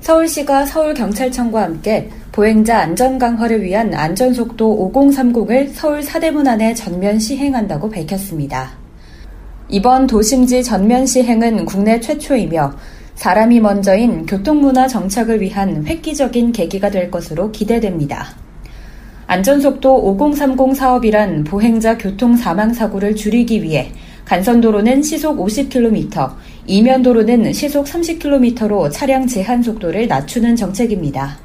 서울시가 서울경찰청과 함께 보행자 안전 강화를 위한 안전속도 5030을 서울 사대문 안에 전면 시행한다고 밝혔습니다. 이번 도심지 전면 시행은 국내 최초이며 사람이 먼저인 교통문화 정착을 위한 획기적인 계기가 될 것으로 기대됩니다. 안전속도 5030 사업이란 보행자 교통 사망 사고를 줄이기 위해 간선도로는 시속 50km, 이면도로는 시속 30km로 차량 제한 속도를 낮추는 정책입니다.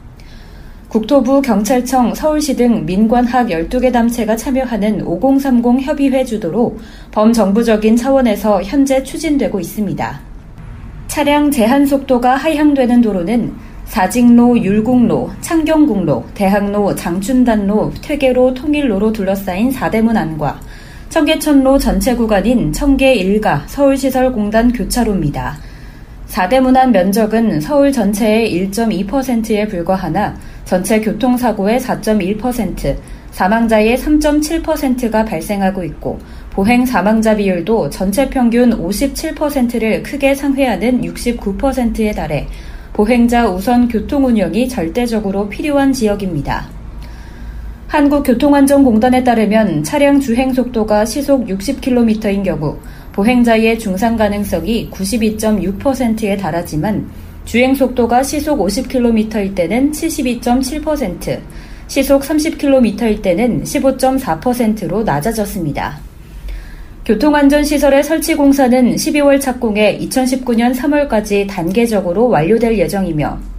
국토부, 경찰청, 서울시 등 민관학 12개 단체가 참여하는 5030 협의회 주도로 범정부적인 차원에서 현재 추진되고 있습니다. 차량 제한 속도가 하향되는 도로는 사직로, 율곡로, 창경국로, 대학로, 장춘단로, 퇴계로, 통일로로 둘러싸인 사대문 안과 청계천로 전체 구간인 청계 1가 서울시설공단 교차로입니다. 4대 문 안 면적은 서울 전체의 1.2%에 불과하나 전체 교통사고의 4.1%, 사망자의 3.7%가 발생하고 있고 보행 사망자 비율도 전체 평균 57%를 크게 상회하는 69%에 달해 보행자 우선 교통 운영이 절대적으로 필요한 지역입니다. 한국교통안전공단에 따르면 차량 주행 속도가 시속 60km인 경우 보행자의 중상 가능성이 92.6%에 달하지만 주행 속도가 시속 50km일 때는 72.7%, 시속 30km일 때는 15.4%로 낮아졌습니다. 교통안전시설의 설치 공사는 12월 착공해 2019년 3월까지 단계적으로 완료될 예정이며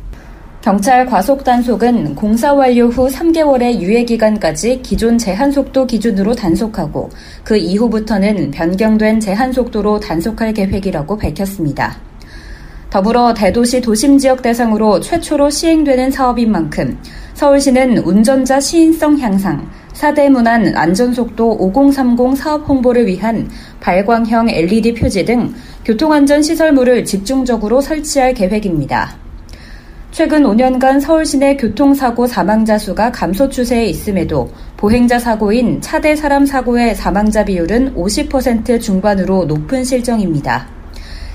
경찰 과속 단속은 공사 완료 후 3개월의 유예 기간까지 기존 제한 속도 기준으로 단속하고 그 이후부터는 변경된 제한 속도로 단속할 계획이라고 밝혔습니다. 더불어 대도시 도심 지역 대상으로 최초로 시행되는 사업인 만큼 서울시는 운전자 시인성 향상, 4대 문안 안전속도 5030 사업 홍보를 위한 발광형 LED 표지 등 교통안전 시설물을 집중적으로 설치할 계획입니다. 최근 5년간 서울 시내 교통사고 사망자 수가 감소 추세에 있음에도 보행자 사고인 차대 사람 사고의 사망자 비율은 50% 중반으로 높은 실정입니다.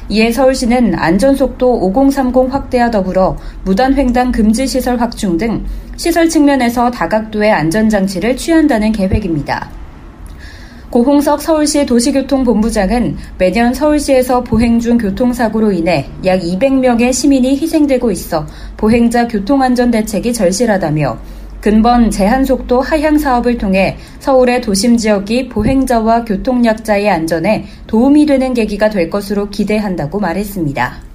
이에 서울시는 안전속도 5030 확대와 더불어 무단횡단 금지 시설 확충 등 시설 측면에서 다각도의 안전장치를 취한다는 계획입니다. 고홍석 서울시 도시교통본부장은 매년 서울시에서 보행 중 교통사고로 인해 약 200명의 시민이 희생되고 있어 보행자 교통안전 대책이 절실하다며 근본 제한속도 하향 사업을 통해 서울의 도심 지역이 보행자와 교통약자의 안전에 도움이 되는 계기가 될 것으로 기대한다고 말했습니다.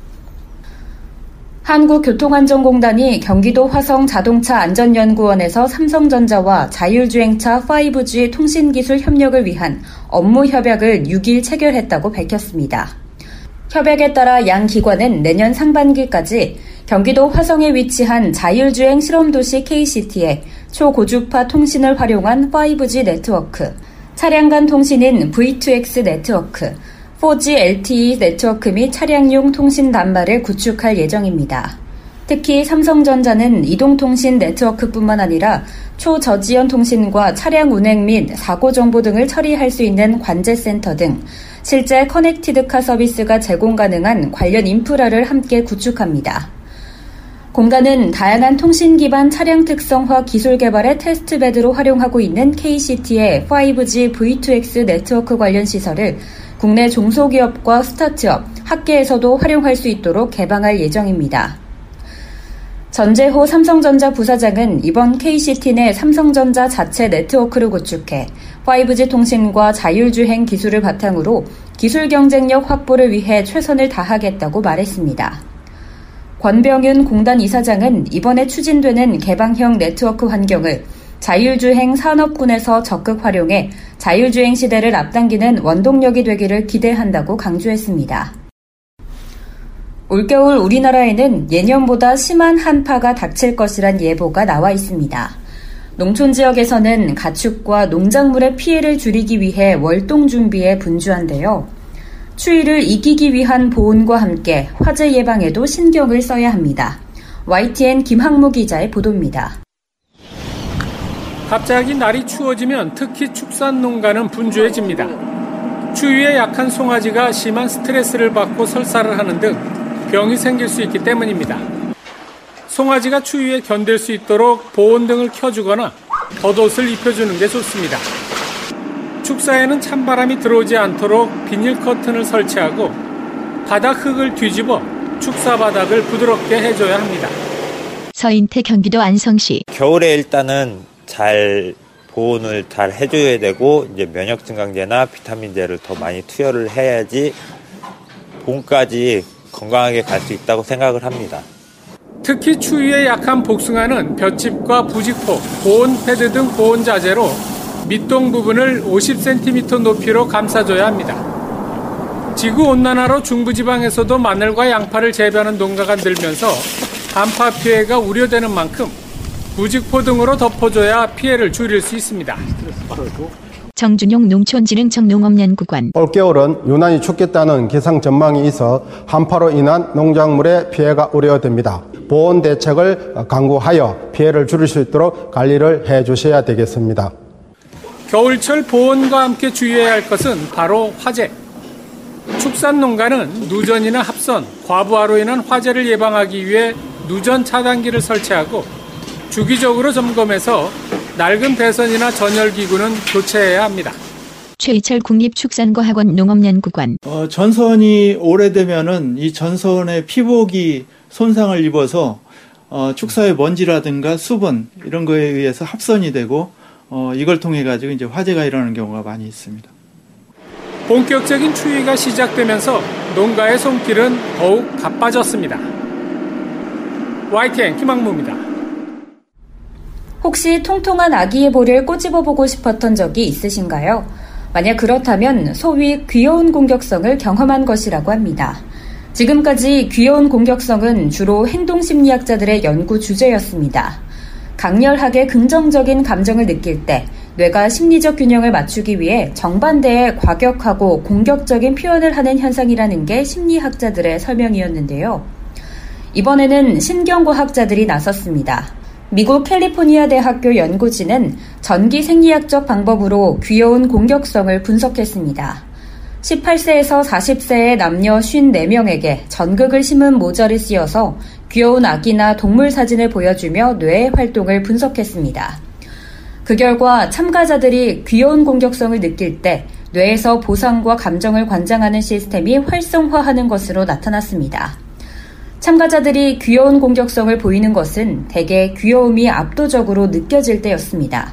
한국교통안전공단이 경기도 화성 자동차 안전연구원에서 삼성전자와 자율주행차 5G 통신기술 협력을 위한 업무 협약을 6일 체결했다고 밝혔습니다. 협약에 따라 양 기관은 내년 상반기까지 경기도 화성에 위치한 자율주행 실험도시 KCT에 초고주파 통신을 활용한 5G 네트워크, 차량 간 통신인 V2X 네트워크, 4G LTE 네트워크 및 차량용 통신 단말을 구축할 예정입니다. 특히 삼성전자는 이동통신 네트워크뿐만 아니라 초저지연 통신과 차량 운행 및 사고 정보 등을 처리할 수 있는 관제센터 등 실제 connected car 서비스가 제공 가능한 관련 인프라를 함께 구축합니다. 공단은 다양한 통신 기반 차량 특성화 기술 개발의 test bed로 활용하고 있는 K-City의 5G V2X 네트워크 관련 시설을 국내 중소기업과 스타트업, 학계에서도 활용할 수 있도록 개방할 예정입니다. 전재호 삼성전자 부사장은 이번 KCT 내 삼성전자 자체 네트워크를 구축해 5G 통신과 자율주행 기술을 바탕으로 기술 경쟁력 확보를 위해 최선을 다하겠다고 말했습니다. 권병윤 공단 이사장은 이번에 추진되는 개방형 네트워크 환경을 자율주행 산업군에서 적극 활용해 자율주행 시대를 앞당기는 원동력이 되기를 기대한다고 강조했습니다. 올겨울 우리나라에는 예년보다 심한 한파가 닥칠 것이란 예보가 나와 있습니다. 농촌 지역에서는 가축과 농작물의 피해를 줄이기 위해 월동 준비에 분주한데요. 추위를 이기기 위한 보온과 함께 화재 예방에도 신경을 써야 합니다. YTN 김학무 기자의 보도입니다. 갑자기 날이 추워지면 특히 축산 농가는 분주해집니다. 추위에 약한 송아지가 심한 스트레스를 받고 설사를 하는 등 병이 생길 수 있기 때문입니다. 송아지가 추위에 견딜 수 있도록 보온 등을 켜주거나 겉옷을 입혀주는 게 좋습니다. 축사에는 찬바람이 들어오지 않도록 비닐 커튼을 설치하고 바닥 흙을 뒤집어 축사 바닥을 부드럽게 해줘야 합니다. 서인태 경기도 안성시 겨울에 일단은 잘 보온을 잘 해줘야 되고 이제 면역 증강제나 비타민제를 더 많이 투여를 해야지 봄까지 건강하게 갈 수 있다고 생각을 합니다. 특히 추위에 약한 복숭아는 볏짚과 부직포, 보온 패드 등 보온 자재로 밑동 부분을 50cm 높이로 감싸줘야 합니다. 지구 온난화로 중부지방에서도 마늘과 양파를 재배하는 농가가 늘면서 한파 피해가 우려되는 만큼 부직포 등으로 덮어줘야 피해를 줄일 수 있습니다. 정준용 농촌진흥청 농업연구관 올겨울은 유난히 춥겠다는 기상 전망이 있어 한파로 인한 농작물의 피해가 우려됩니다. 보온 대책을 강구하여 피해를 줄일 수 있도록 관리를 해 주셔야 되겠습니다. 겨울철 보온과 함께 주의해야 할 것은 바로 화재. 축산 농가는 누전이나 합선, 과부하로 인한 화재를 예방하기 위해 누전 차단기를 설치하고 주기적으로 점검해서 낡은 배선이나 전열기구는 교체해야 합니다. 최희철 국립축산과학원 농업연구관 어, 전선이 오래되면은 이 전선의 피복이 손상을 입어서 어, 축사의 먼지라든가 수분 이런 거에 의해서 합선이 되고 어, 이걸 통해 가지고 이제 화재가 일어나는 경우가 많이 있습니다. 본격적인 추위가 시작되면서 농가의 손길은 더욱 바빠졌습니다. YTN 김학무입니다. 혹시 통통한 아기의 볼을 꼬집어 보고 싶었던 적이 있으신가요? 만약 그렇다면 소위 귀여운 공격성을 경험한 것이라고 합니다. 지금까지 귀여운 공격성은 주로 행동심리학자들의 연구 주제였습니다. 강렬하게 긍정적인 감정을 느낄 때 뇌가 심리적 균형을 맞추기 위해 정반대의 과격하고 공격적인 표현을 하는 현상이라는 게 심리학자들의 설명이었는데요. 이번에는 신경과학자들이 나섰습니다. 미국 캘리포니아 대학교 연구진은 전기 생리학적 방법으로 귀여운 공격성을 분석했습니다. 18세에서 40세의 남녀 54명에게 전극을 심은 모자를 씌워서 귀여운 아기나 동물 사진을 보여주며 뇌의 활동을 분석했습니다. 그 결과 참가자들이 귀여운 공격성을 느낄 때 뇌에서 보상과 감정을 관장하는 시스템이 활성화하는 것으로 나타났습니다. 참가자들이 귀여운 공격성을 보이는 것은 대개 귀여움이 압도적으로 느껴질 때였습니다.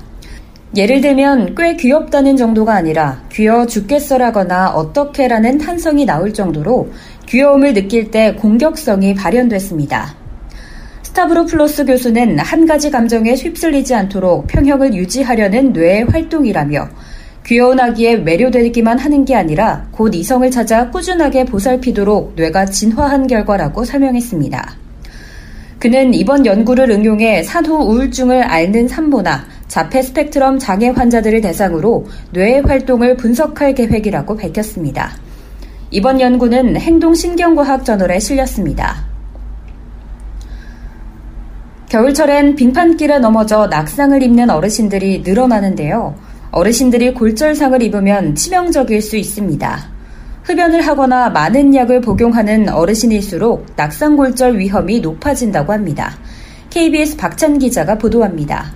예를 들면 꽤 귀엽다는 정도가 아니라 귀여워 죽겠어라거나 어떻게라는 탄성이 나올 정도로 귀여움을 느낄 때 공격성이 발현됐습니다. 스타브로플로스 교수는 한 가지 감정에 휩쓸리지 않도록 평형을 유지하려는 뇌의 활동이라며 귀여운 아기에 매료되기만 하는 게 아니라 곧 이성을 찾아 꾸준하게 보살피도록 뇌가 진화한 결과라고 설명했습니다. 그는 이번 연구를 응용해 산후 우울증을 앓는 산모나 자폐 스펙트럼 장애 환자들을 대상으로 뇌의 활동을 분석할 계획이라고 밝혔습니다. 이번 연구는 행동신경과학 저널에 실렸습니다. 겨울철엔 빙판길에 넘어져 낙상을 입는 어르신들이 늘어나는데요. 어르신들이 골절상을 입으면 치명적일 수 있습니다. 흡연을 하거나 많은 약을 복용하는 어르신일수록 낙상골절 위험이 높아진다고 합니다. KBS 박찬 기자가 보도합니다.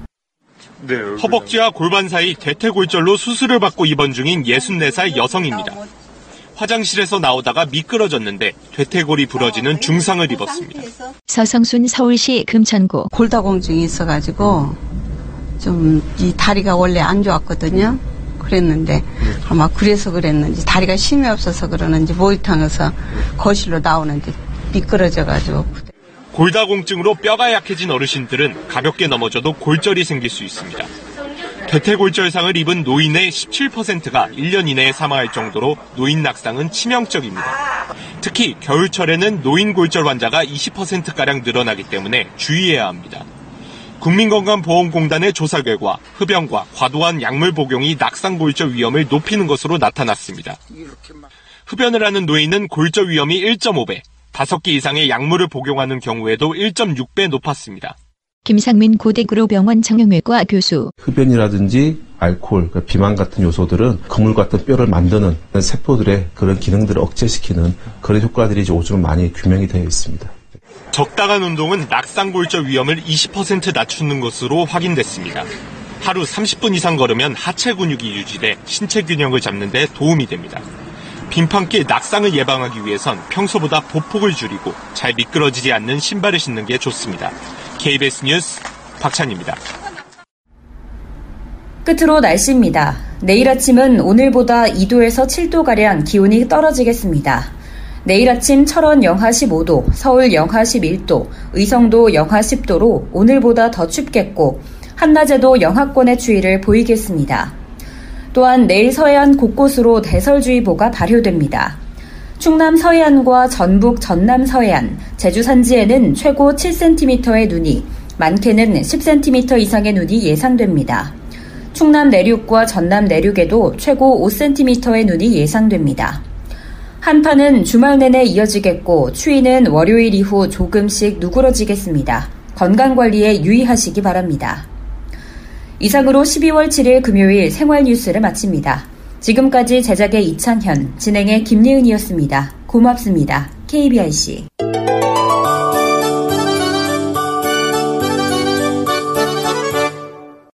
네, 허벅지와 골반 사이 대퇴골절로 수술을 받고 입원 중인 64살 여성입니다. 화장실에서 나오다가 미끄러졌는데 대퇴골이 부러지는 중상을 입었습니다. 서성순 서울시 금천구 골다공증이 있어가지고 좀 이 다리가 원래 안 좋았거든요. 그랬는데 아마 그래서 그랬는지 다리가 힘이 없어서 그러는지 모이탕에서 거실로 나오는데 미끄러져가지고 골다공증으로 뼈가 약해진 어르신들은 가볍게 넘어져도 골절이 생길 수 있습니다. 대퇴골절상을 입은 노인의 17%가 1년 이내에 사망할 정도로 노인 낙상은 치명적입니다. 특히 겨울철에는 노인 골절 환자가 20%가량 늘어나기 때문에 주의해야 합니다. 국민건강보험공단의 조사 결과 흡연과 과도한 약물 복용이 낙상 골절 위험을 높이는 것으로 나타났습니다. 흡연을 하는 노인은 골절 위험이 1.5배, 5개 이상의 약물을 복용하는 경우에도 1.6배 높았습니다. 김상민 고대구로병원 정형외과 교수. 흡연이라든지 알코올, 그러니까 비만 같은 요소들은 그물 같은 뼈를 만드는 세포들의 그런 기능들을 억제시키는 그런 효과들이 이제 요즘 많이 규명이 되어 있습니다. 적당한 운동은 낙상골절 위험을 20% 낮추는 것으로 확인됐습니다. 하루 30분 이상 걸으면 하체 근육이 유지돼 신체 균형을 잡는 데 도움이 됩니다. 빈판길 낙상을 예방하기 위해선 평소보다 보폭을 줄이고 잘 미끄러지지 않는 신발을 신는 게 좋습니다. KBS 뉴스 박찬입니다. 끝으로 날씨입니다. 내일 아침은 오늘보다 2도에서 7도가량 기온이 떨어지겠습니다. 내일 아침 철원 영하 15도, 서울 영하 11도, 의성도 영하 10도로 오늘보다 더 춥겠고 한낮에도 영하권의 추위를 보이겠습니다. 또한 내일 서해안 곳곳으로 대설주의보가 발효됩니다. 충남 서해안과 전북 전남 서해안, 제주 산지에는 최고 7cm의 눈이, 많게는 10cm 이상의 눈이 예상됩니다. 충남 내륙과 전남 내륙에도 최고 5cm의 눈이 예상됩니다. 한파는 주말 내내 이어지겠고 추위는 월요일 이후 조금씩 누그러지겠습니다. 건강관리에 유의하시기 바랍니다. 이상으로 12월 7일 금요일 생활 뉴스를 마칩니다. 지금까지 제작의 이찬현, 진행의 김예은이었습니다. 고맙습니다. KBIC.